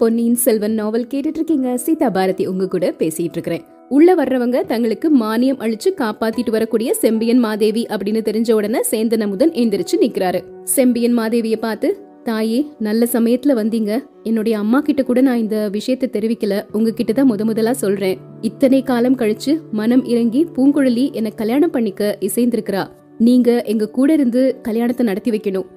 பொன்னியின் செல்வன் நாவல் கேட்டுட்டு இருக்கீங்க சீதா பாரதி உங்க கூட பேசிட்டு இருக்கிறேன் உள்ள வர்றவங்க தங்களுக்கு மானியம் அழிச்சு காப்பாத்திட்டு வரக்கூடிய செம்பியன் மாதேவி அப்படின்னு தெரிஞ்ச உடனே சேந்தன் அமுதன் எந்திரிச்சு நிக்கிறாரு. செம்பியன் மாதேவிய பார்த்து தாயே நல்ல சமயத்துல வந்தீங்க. என்னுடைய அம்மா கிட்ட கூட நான் இந்த விஷயத்த தெரிவிக்கல. உங்ககிட்ட தான் முத முதலா சொல்றேன். இத்தனை காலம் கழிச்சு மனம் இறங்கி பூங்குழலி என்னை கல்யாணம் பண்ணிக்க இசைந்திருக்கிறா. நீங்க எங்க கூட இருந்து கல்யாணத்தை நடத்தி வைக்கணும்.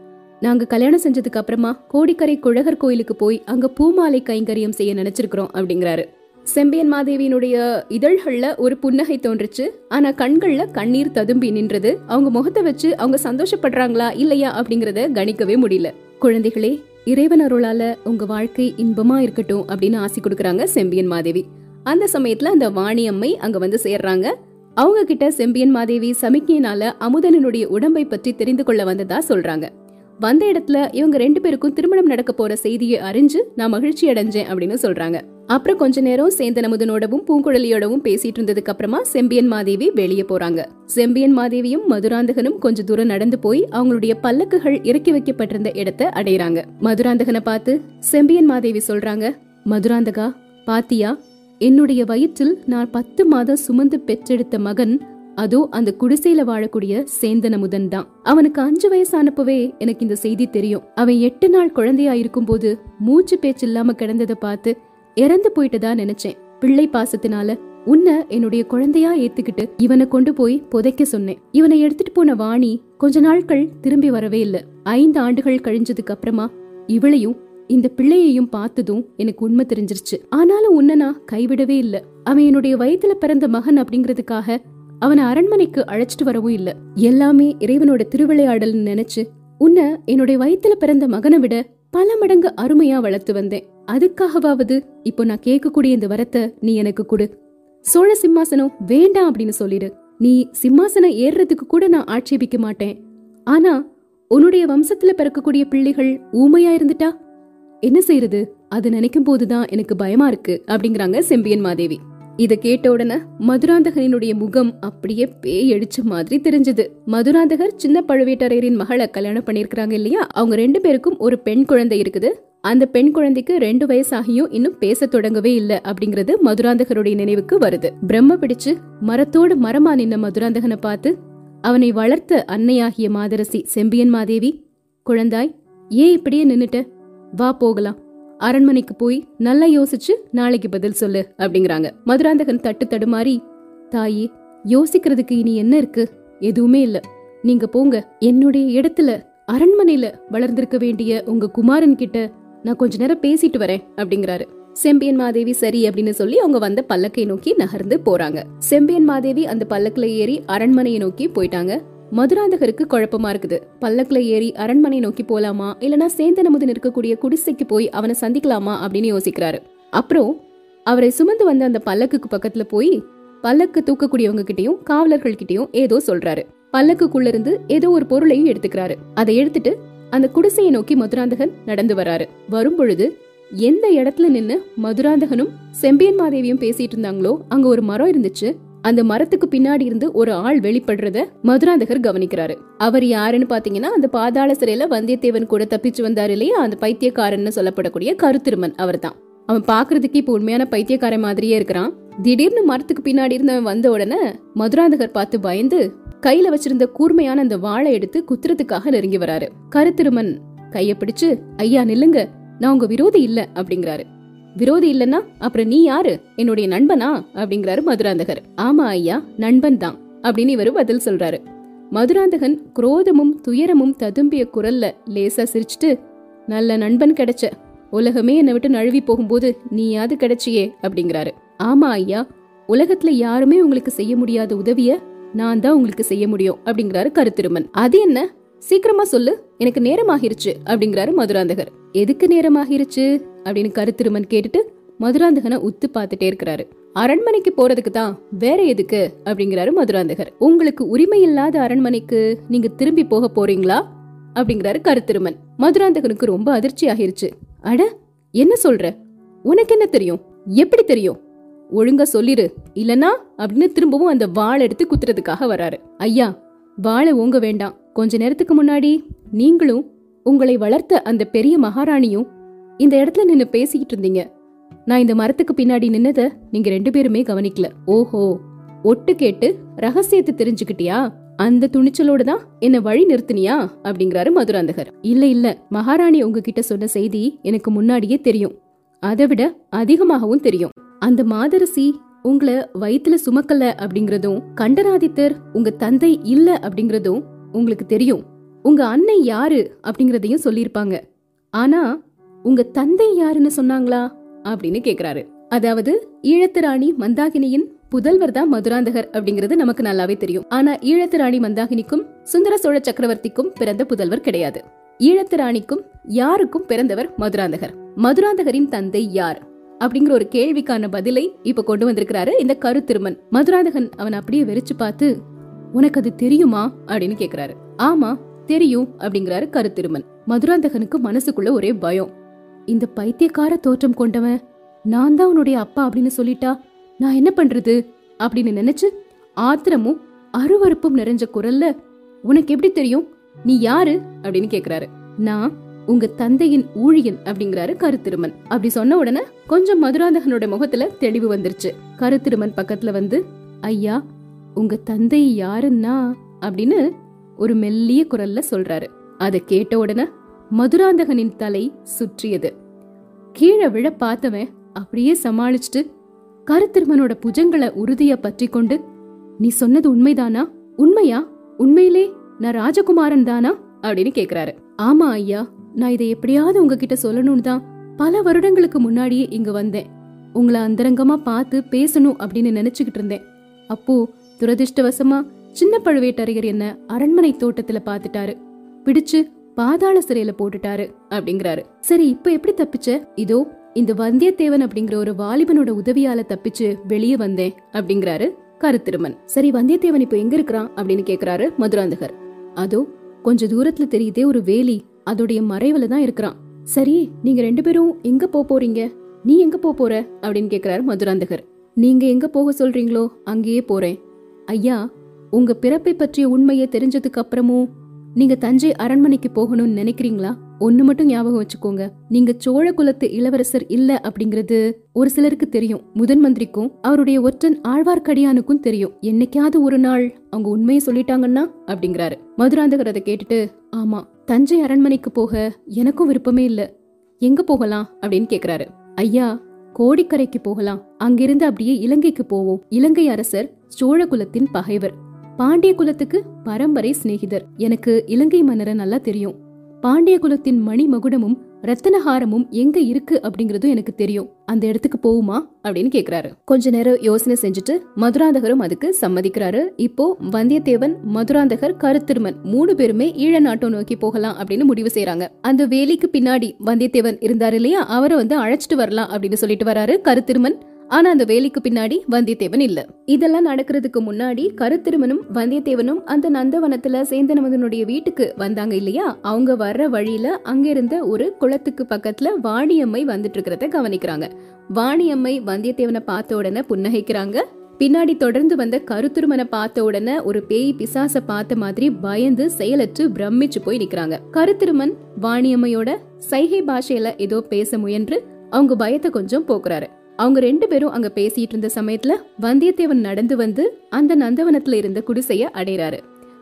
நாங்க கல்யாணம் செஞ்சதுக்கு அப்புறமா கோடிக்கரை குழகர் கோயிலுக்கு போய் அங்க பூமாலை கைங்கரியம் செய்ய நினைச்சிருக்கிறோம் அப்படிங்கிறாரு. செம்பியன் மாதேவியினுடைய இதழ்கள்ல ஒரு புன்னகை தோன்றுச்சு. ஆனா கண்கள்ல கண்ணீர் ததும்பி நின்றது. அவங்க முகத்தை வச்சு அவங்க சந்தோஷப்படுறாங்களா இல்லையா அப்படிங்கறத கணிக்கவே முடியல. குழந்தைகளே இறைவன் அருளால உங்க வாழ்க்கை இன்பமா இருக்கட்டும் அப்படின்னு ஆசை கொடுக்கறாங்க செம்பியன் மாதேவி. அந்த சமயத்துல அந்த வாணி அம்மை அங்க வந்து சேர்றாங்க. அவங்க கிட்ட செம்பியன் மாதேவி சமிக்கையினால அமுதனனுடைய உடம்பை பற்றி தெரிந்து கொள்ள வந்ததா சொல்றாங்க. வந்த இடத்துல இவங்க ரெண்டு பேருக்கும் திருமணம் நடக்க போற செய்தியை அறிஞ்சு நான் மகிழ்ச்சி அடைஞ்சேன் அப்படின்னு சொல்றாங்க. அப்புறம் கொஞ்ச நேரம் சேந்தன் அமுதனோடவும் பூங்குழலியோடவும் பேசிட்டு இருந்ததுக்கு அப்புறமா செம்பியன் மாதேவி வெளியே போறாங்க. செம்பியன் மாதேவியும் மதுராந்தகனும் கொஞ்ச தூரம் நடந்து போய் அவங்களுடைய பல்லக்குகள் இறக்கி வைக்கப்பட்டிருந்த இடத்தை அடையறாங்க. மதுராந்தகனை பார்த்து செம்பியன் மாதேவி சொல்றாங்க மதுராந்தகா பாத்தியா? என்னுடைய வயிற்றில் நான் பத்து மாதம் சுமந்து பெற்றெடுத்த மகன் அதோ அந்த குடிசையில வாழக்கூடிய சேந்தன முதன் தான் அவனுக்கு அஞ்சு வயசானப்பவே எனக்கு இந்த செய்தி தெரியும். அவன் எட்டு நாள் குழந்தையா இருக்கும்போது மூச்சு பேச்சு இல்லாம கிடந்ததை பார்த்து இறந்து போயிட்டதா நினைச்சேன். பிள்ளை பாசத்தினால உன்னை என்னுடைய குழந்தையா ஏத்துக்கிட்டு இவனை கொண்டு போய் புதைக்க சொன்னேன். இவனை எடுத்துட்டு போன வாணி கொஞ்ச நாட்கள் திரும்பி வரவே இல்ல. ஐந்து ஆண்டுகள் கழிஞ்சதுக்கு அப்புறமா இவளையும் இந்த பிள்ளையையும் பார்த்ததும் எனக்கு உண்மை தெரிஞ்சிருச்சு. ஆனாலும் உன்னை நான் கைவிடவே இல்ல. அவன் என்னுடைய வயிற்றுல பிறந்த மகன் அப்படிங்கறதுக்காக அவனை அரண்மனைக்கு அழைச்சிட்டு வரவும் இல்ல. எல்லாமே இறைவனோட திருவிளையாடல் நினைச்சு உன்னை என்னுடைய வயித்துல பிறந்த மகனை விட பல மடங்கு அருமையா வளர்த்து வந்தேன். அதுக்காகவாவது இப்போ நான் கேட்கக்கூடிய இந்த வரத்தை நீ எனக்கு கொடு. சோழ சிம்மாசனம் வேண்டாம் அப்படின்னு சொல்லிடு. நீ சிம்மாசனம் ஏறுறதுக்கு கூட நான் ஆட்சேபிக்க மாட்டேன். ஆனா உன்னுடைய வம்சத்துல பிறக்கக்கூடிய பிள்ளைகள் ஊமையா இருந்துட்டா? என்ன செய்யறது அது நினைக்கும் போதுதான் எனக்கு பயமா இருக்கு அப்படிங்கிறாங்க செம்பியன் மாதேவி. இத கேட்ட உடனே மதுராந்தகனினுடைய முகம் அப்படியே பேய் அடிச்ச மாதிரி தெரிஞ்சது. மதுராந்தகர் சின்ன பழுவேட்டரையரின் மகளை கல்யாணம் பண்ணிருக்காங்க இல்லையா? அவங்க ரெண்டு பேருக்கும் ஒரு பெண் குழந்தை இருக்குது. அந்த பெண் குழந்தைக்கு ரெண்டு வயசாகியும் இன்னும் பேச தொடங்கவே இல்ல அப்படிங்கறது மதுராந்தகருடைய நினைவுக்கு வருது. பிரம்ம பிடிச்சு மரத்தோடு மரமா நின்ன மதுராந்தகனை பார்த்து அவனை வளர்த்த அன்னையாகிய மாதரசி செம்பியன் மாதேவி குழந்தாய் ஏன் இப்படியே நின்னுட்ட? வா போகலாம். அரண்மனைக்கு போய் நல்லா யோசிச்சு நாளைக்கு பதில் சொல்லு அப்படிங்கிறாங்க. மதுராந்தகன் தட்டு தடுமாறி தாயே யோசிக்கிறதுக்கு இனி என்ன இருக்கு? எதுவுமே இல்ல. நீங்க போங்க. என்னுடைய இடத்துல அரண்மனையில வளர்ந்திருக்க வேண்டிய உங்க குமாரன் கிட்ட நான் கொஞ்ச நேரம் பேசிட்டு வரேன் அப்படிங்கிறாரு. செம்பியன் மாதேவி சரி அப்படின்னு சொல்லி அவங்க வந்த பல்லக்கை நோக்கி நகர்ந்து போறாங்க. செம்பியன் மாதேவி அந்த பல்லக்குல ஏறி அரண்மனையை நோக்கி போயிட்டாங்க. மதுராந்தகருக்கு குழப்பமா இருக்குது. பல்லக்குல ஏறி அரண்மனை நோக்கி போலாமா? இல்லனா சேந்தனமுதன் இருக்கக்கூடிய குடிசைக்கு போய் அவனை சந்திக்கலாமா? அப்படின்னு யோசிக்கிறாரு. அப்புறம் அவரை சுமந்து வந்த அந்த பல்லக்குக்கு பக்கத்துல போய் பல்லக்கு தூக்கக்கூடியவங்க கிட்டயும் காவலர்கள் கிட்டயும் ஏதோ சொல்றாரு. பல்லக்குக்குள்ள இருந்து ஏதோ ஒரு பொருளையும் எடுத்துக்கிறாரு. அதை எடுத்துட்டு அந்த குடிசையை நோக்கி மதுராந்தகன் நடந்து வராரு. வரும்பொழுது எந்த இடத்துல நின்னு மதுராந்தகனும் செம்பியன் மாதேவியும் பேசிட்டு இருந்தாங்களோ அங்க ஒரு மரம் இருந்துச்சு. அந்த மரத்துக்கு பின்னாடி இருந்து ஒரு ஆள் வெளிப்படுறத மதுராந்தகர் கவனிக்கிறாரு. அவர் யாருன்னு பாத்தீங்கன்னா அந்த பாதாள சிறையில வந்தியத்தேவன் கூட தப்பிச்சு வந்தாரு இல்லையா? அந்த பைத்தியக்காரன்னு சொல்லப்படக்கூடிய கருத்திருமன் அவர்தான். அவன் பாக்குறதுக்கு இப்ப உண்மையான பைத்தியக்காரன் மாதிரியே இருக்கிறான். திடீர்னு மரத்துக்கு பின்னாடி இருந்தவன் வந்த உடனே மதுராந்தகர் பார்த்து பயந்து கையில வச்சிருந்த கூர்மையான அந்த வாழை எடுத்து குத்துறதுக்காக நெருங்கி வராரு. கருத்திருமன் கைய பிடிச்சு ஐயா நில்லுங்க. நான் உங்க விரோதி இல்ல அப்படிங்கிறாரு. விரோதி இல்லைன்னா அப்புறம் நீ யாரு? என்னுடைய நண்பனா? அப்படிங்கிறாரு மதுராந்தகர். ஆமா ஐயா நண்பன் தான் அப்படின்னு இவரு பதில் சொல்றாரு. மதுராந்தகன் குரோதமும் துயரமும் ததும்பிய குரல்ல லேசா சிரிச்சிட்டு நல்ல நண்பன் கிடைச்ச உலகமே என்னை விட்டு நழுவி போகும்போது நீயாவது கிடைச்சியே அப்படிங்கிறாரு. ஆமா ஐயா உலகத்துல யாருமே உங்களுக்கு செய்ய முடியாத உதவிய நான் தான் உங்களுக்கு செய்ய முடியும் அப்படிங்கிறாரு கருத்திருமன். அது என்ன? சீக்கிரமா சொல்லு எனக்கு நேரம் ஆகிருச்சு அப்படிங்கிறாரு மதுராந்தகர். எதுக்கு நேரம் ஆகிருச்சு அப்படின்னு கருத்திருமன் கேட்டுட்டு மதுராந்தகனை உத்து பார்த்துட்டே இருக்கிறாரு. அரண்மனைக்கு போறதுக்கு தான் வேற எதுக்கு? அப்படிங்கிறாரு மதுராந்தகர். உங்களுக்கு உரிமை இல்லாத அரண்மனைக்கு நீங்க திரும்பி போக போறீங்களா? அப்படிங்கிறாரு கருத்திருமன். மதுராந்தகனுக்கு ரொம்ப அதிர்ச்சி ஆகிருச்சு. அட என்ன சொல்ற? உனக்கு என்ன தெரியும்? எப்படி தெரியும்? ஒழுங்கா சொல்லிரு. இல்லனா? அப்படின்னு திரும்பவும் அந்த வாழை எடுத்து குத்துறதுக்காக வராரு. ஐயா வாழை ஓங்க வேண்டாம். கொஞ்ச நேரத்துக்கு முன்னாடி நீங்களும் உங்களை வளர்த்த அந்த பெரிய மகாராணியும் இந்த இடத்துல நின்னு பேசிக்கிட்டு இருந்தீங்க. நான் இந்த மரத்துக்கு பின்னாடி நின்னத நீங்க ரெண்டு பேருமே கவனிக்கல. ஓஹோ. ஒட்டு கேட்டு ரகசியத்தை தெரிஞ்சுக்கிட்டியா? அந்த துணிச்சலோட தான் என்ன வழி நிறுத்தினியா? அப்படிங்கிறாரு மதுராந்தகர். இல்ல இல்ல. மகாராணி உங்ககிட்ட சொன்ன செய்தி எனக்கு முன்னாடியே தெரியும். அதை விட அதிகமாகவும் தெரியும். அந்த மாதரசி உங்களை வயித்துல சுமக்கல அப்படிங்கறதும் கண்டராதித்தர் உங்க தந்தை இல்ல அப்படிங்கறதும் உங்களுக்கு தெரியும். உங்க அன்னை யாரு அப்படிங்கறதையும் சொல்லியிருப்பாங்க. ஆனா உங்க தந்தை யாருன்னு சொன்னாங்களா? அப்படின்னு கேக்குறாரு. அதாவது ஈழத்து ராணி மந்தாகினியின் புதல்வர் தான் மதுராந்தகர் அப்படிங்கிறது நமக்கு நல்லாவே தெரியும். ஆனா ஈழத்து ராணி மந்தாகினிக்கும் சுந்தர சோழ சக்கரவர்த்திக்கும் பிறந்த புதல்வர் கிடையாது. ஈழத்து ராணிக்கும் யாருக்கும் பிறந்தவர் மதுராந்தகர். மதுராந்தகரின் தந்தை யார்? அப்படிங்கிற ஒரு கேள்விக்கான பதிலை இப்ப கொண்டு வந்திருக்கிறாரு இந்த கருத்திருமன். மதுராந்தகன் அவன் அப்படியே வெறிச்சு பார்த்து உனக்கு அது தெரியுமா? அப்படின்னு கேக்குறாரு. ஆமா தெரியும் அப்படிங்கிறாரு கருத்திருமன். மதுராந்தகனுக்கு மனசுக்குள்ள ஒரே பயம். இந்த பைத்தியக்கார தோற்றம் கொண்டவன் நான் தான் உன்னுடைய அப்பா அப்படின்னு சொல்லிட்டா நான் என்ன பண்றது அப்படின்னு நினைச்சு ஆத்திரமும் அருவருப்பும் நிறைஞ்ச குரல்ல உனக்கு எப்படி தெரியும்? நீ யாரு? அப்படின்னு கேக்குறாரு. நான் உங்க தந்தையின் ஊழியன் அப்படிங்கிறாரு கருத்திருமன். அப்படி சொன்ன உடனே கொஞ்சம் மதுராந்தகனோட முகத்துல தெளிவு வந்துருச்சு. கருத்திருமன் பக்கத்துல வந்து ஐயா உங்க தந்தை யாருன்னா? அப்படின்னு ஒரு மெல்லிய குரல்ல சொல்றாரு. அதை கேட்ட உடனே மதுராந்தகனின் தலை சுற்றியது. கீழே விழ பார்த்தவன் அப்படியே சமாளிச்சுட்டு கருத்திருமனோட புஜங்களை உறுதிய பற்றி கொண்டு நீ சொன்னது உண்மைதானா? உண்மையா? உண்மையிலே நான் ராஜகுமாரன் தானா? அப்படின்னு கேக்குறாரு. ஆமா ஐயா நான் இதை எப்படியாவது உங்ககிட்ட சொல்லணும்னு தான் பல வருடங்களுக்கு முன்னாடியே இங்க வந்தேன். உங்களை அந்தரங்கமா பார்த்து பேசணும் அப்படின்னு நினைச்சுக்கிட்டு இருந்தேன். அப்போ துரதிர்ஷ்டவசமா சின்ன பழுவேட்டரையர் என்ன அரண்மனை தோட்டத்துல பாத்துட்டாரு பிடிச்சு பாதாள சிறையில போட்டுட்டாரு அப்படிங்கிறாரு. சரி இப்ப எப்படி தப்பிச்ச? இதோ இந்த வந்தியத்தேவன் அப்படிங்கிற ஒரு வாலிபனோட உதவியால தப்பிச்சு வெளியே வந்தேன் அப்படிங்கிறாரு கருத்திருமன். சரி வந்தியத்தேவன் இப்ப எங்க இருக்கிறான் அப்படின்னு கேக்குறாரு மதுராந்தகர். அதோ கொஞ்ச தூரத்துல தெரியுதே ஒரு வேலி அதோடைய மறைவுல தான் இருக்கிறான். சரி நீங்க ரெண்டு பேரும் எங்க போக போறீங்க? நீ எங்க போக போற? அப்படின்னு கேக்குறாரு மதுராந்தகர். நீங்க எங்க போக சொல்றீங்களோ அங்கேயே போறேன். ஐயா உங்க பிறப்பை பற்றிய உண்மையை தெரிஞ்சதுக்கு அப்புறமும் நீங்க தஞ்சை அரண்மனைக்கு போகணும்னு நினைக்கிறீங்களா? ஒன்னு மட்டும் ஞாபகம் வச்சுக்கோங்க. நீங்க சோழ குலத்து இளவரசர் இல்ல அப்படிங்கறது ஒரு சிலருக்கு தெரியும். முதன் மந்திரிக்கும் அவருடைய ஒற்றன் ஆழ்வார்க்கடியானுக்கும் தெரியும். என்னைக்காவது ஒரு நாள் அவங்க உண்மையை சொல்லிட்டாங்கன்னா அப்படிங்கிறாரு. மதுராந்தகர் அதை கேட்டுட்டு ஆமா தஞ்சை அரண்மனைக்கு போக எனக்கும் விருப்பமே இல்ல. எங்க போகலாம்? அப்படின்னு கேக்குறாரு. ஐயா கோடிக்கரைக்கு போகலாம். அங்கிருந்து அப்படியே இலங்கைக்கு போவோம். இலங்கை அரசர் சோழ குலத்தின் பகைவர். பாண்டிய குலத்துக்கு பரம்பரை சிநேகிதர். எனக்கு இலங்கை மன்னரை நல்லா தெரியும். பாண்டிய குலத்தின் மணி மகுடமும் ரத்தனஹாரமும் எங்க இருக்கு அப்படிங்கறதும் எனக்கு தெரியும். அந்த இடத்துக்கு போகுமா அப்படின்னு கேக்குறாரு. கொஞ்ச நேரம் யோசனை செஞ்சுட்டு மதுராந்தகரும் அதுக்கு சம்மதிக்கிறாரு. இப்போ வந்தியத்தேவன் மதுராந்தகர் கருத்திருமன் மூணு பேருமே ஈழ நாட்டம் நோக்கி போகலாம் அப்படின்னு முடிவு செய்யறாங்க அந்த வேலைக்கு பின்னாடி வந்தியத்தேவன் இருந்தாரு இல்லையா? அவரை வந்து அழைச்சிட்டு வரலாம் அப்படின்னு சொல்லிட்டு வராரு கருத்திருமன். ஆனா அந்த வேலைக்கு பின்னாடி வந்தியத்தேவன் இல்ல. இதெல்லாம் நடக்கிறதுக்கு முன்னாடி கருத்திருமனும் வந்தியத்தேவனும் அந்த நந்தவனத்துல சேந்தனமதனுடைய வீட்டுக்கு வந்தாங்க இல்லையா? அவங்க வர்ற வழியில அங்கிருந்த ஒரு குளத்துக்கு பக்கத்துல வாணியம்மை வந்துட்டு இருக்கிறத கவனிக்கிறாங்க. வாணியம்மை வந்தியத்தேவனை பார்த்த உடனே புன்னகைக்கிறாங்க. பின்னாடி தொடர்ந்து வந்த கருத்துருமனை பார்த்த உடனே ஒரு பேய் பிசாச பார்த்த மாதிரி பயந்து செயலற்று பிரமிச்சு போய் நிக்கிறாங்க. கருத்திருமன் வாணியம்மையோட சைகை பாஷையில ஏதோ பேச முயன்று அவங்க பயத்தை கொஞ்சம் போக்குறாரு. அவங்க ரெண்டு பேரும் அங்க பேசிட்டு இருந்த சமயத்துல வந்தியத்தேவன் நடந்து வந்து அந்த நந்தவனத்துல இருந்த குடிசைய அடைறாரு.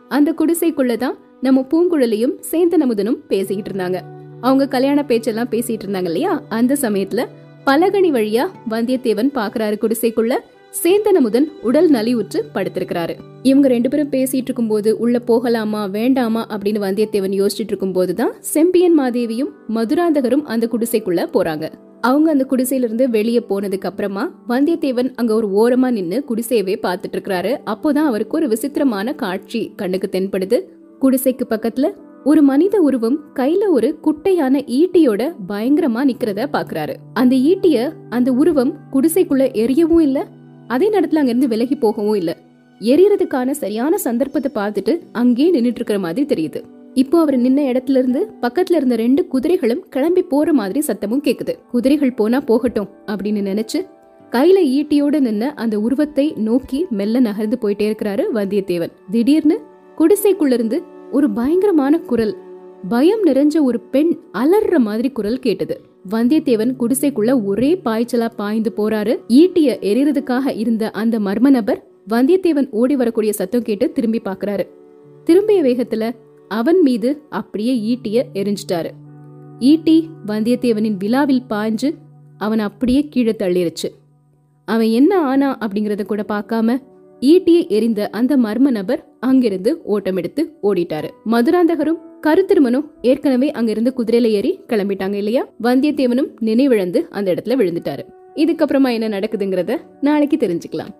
அந்த குடிசைக்குள்ளதான் நம்ம பூங்குழலியும் சேந்தன் அமுதனும் பேசிக்கிட்டு இருந்தாங்க. அவங்க கல்யாண பேச்செல்லாம் பேசிட்டு இருந்தாங்க இல்லையா? அந்த சமயத்துல பலகணி வழியா வந்தியத்தேவன் பாக்குறாரு குடிசைக்குள்ள சேந்தனமுதன் உடல் நலிவுற்று படுத்திருக்கிறாரு. இவங்க ரெண்டு பேரும் பேசிட்டு இருக்கும்போது உள்ள போகலாமா வேண்டாமா அப்படின்னு வந்தியத்தேவன் யோசிச்சுட்டு இருக்கும் போதுதான் செம்பியன் மாதேவியும் மதுராந்தகரும் அந்த குடிசைக்குள்ள போறாங்க. அவங்க அந்த குடிசையில இருந்து வெளியே போனதுக்கு அப்புறமா வந்தியத்தேவன் அங்க ஒரு ஓரமா நின்னு குடிசையவே பார்த்துட்டு இருக்கிறாரு. அப்போதான் அவருக்கு ஒரு விசித்திரமான காட்சி கண்ணுக்கு தென்படுது. குடிசைக்கு பக்கத்துல ஒரு மனித உருவம் கையில ஒரு குட்டையான ஈட்டியோட பயங்கரமா நிக்கிறத பாக்குறாரு. அந்த ஈட்டிய அந்த உருவம் குடிசைக்குள்ள எரியவும் இல்ல அதே நேரத்துல அங்க இருந்து விலகி போகவும் இல்ல. எரியறதுக்கான சரியான சந்தர்ப்பத்தை பார்த்துட்டு அங்கேயே நின்னுட்டு இருக்கிற மாதிரி தெரியுது. இப்போ அவர் நின்ன இடத்துல இருந்து பக்கத்துல இருந்த ரெண்டு குதிரைகளும் கிளம்பி போற மாதிரி சத்தமும் கேக்குது. குதிரைகள் போனா போகட்டும் அப்படின்னு நினைச்சு கையில ஈட்டியோட நின்ன அந்த உருவத்தை நோக்கி மெல்ல நகர்ந்து போயிட்டே இருக்கிறாரு வந்தியத்தேவன். திடீர்னு குடிசைக்குள்ள இருந்து ஒரு பயங்கரமான குரல் பயம் நிறைஞ்ச ஒரு பெண் அலர்ற மாதிரி குரல் கேட்டது. வந்தியத்தேவன் குடிசைக்குள்ள ஒரே பாய்ச்சலா பாய்ந்து போறாரு. ஈட்டிய எரியறதுக்காக இருந்த அந்த மர்ம நபர் வந்தியத்தேவன் ஓடி வரக்கூடிய சத்தம் கேட்டு திரும்பி பாக்குறாரு திரும்பிய வேகத்துல அவன் மீது அப்படியே ஈட்டிய எரிஞ்சிட்டாரு. ஈட்டி வந்தியத்தேவனின் விழாவில் பாய்ஞ்சு அவன் அப்படியே கீழே தள்ளிருச்சு. அவன் என்ன ஆனா அப்படிங்கறத கூட பார்க்காம ஈட்டியை எரிந்த அந்த மர்ம நபர் அங்கிருந்து ஓட்டம் எடுத்து ஓடிட்டாரு. மதுராந்தகரும் கருத்திருமனும் ஏற்கனவே அங்கிருந்து குதிரையில ஏறி கிளம்பிட்டாங்க இல்லையா? வந்தியத்தேவனும் நினைவிழந்து அந்த இடத்துல விழுந்துட்டாரு. இதுக்கப்புறமா என்ன நடக்குதுங்கிறத நாளைக்கு தெரிஞ்சுக்கலாம்.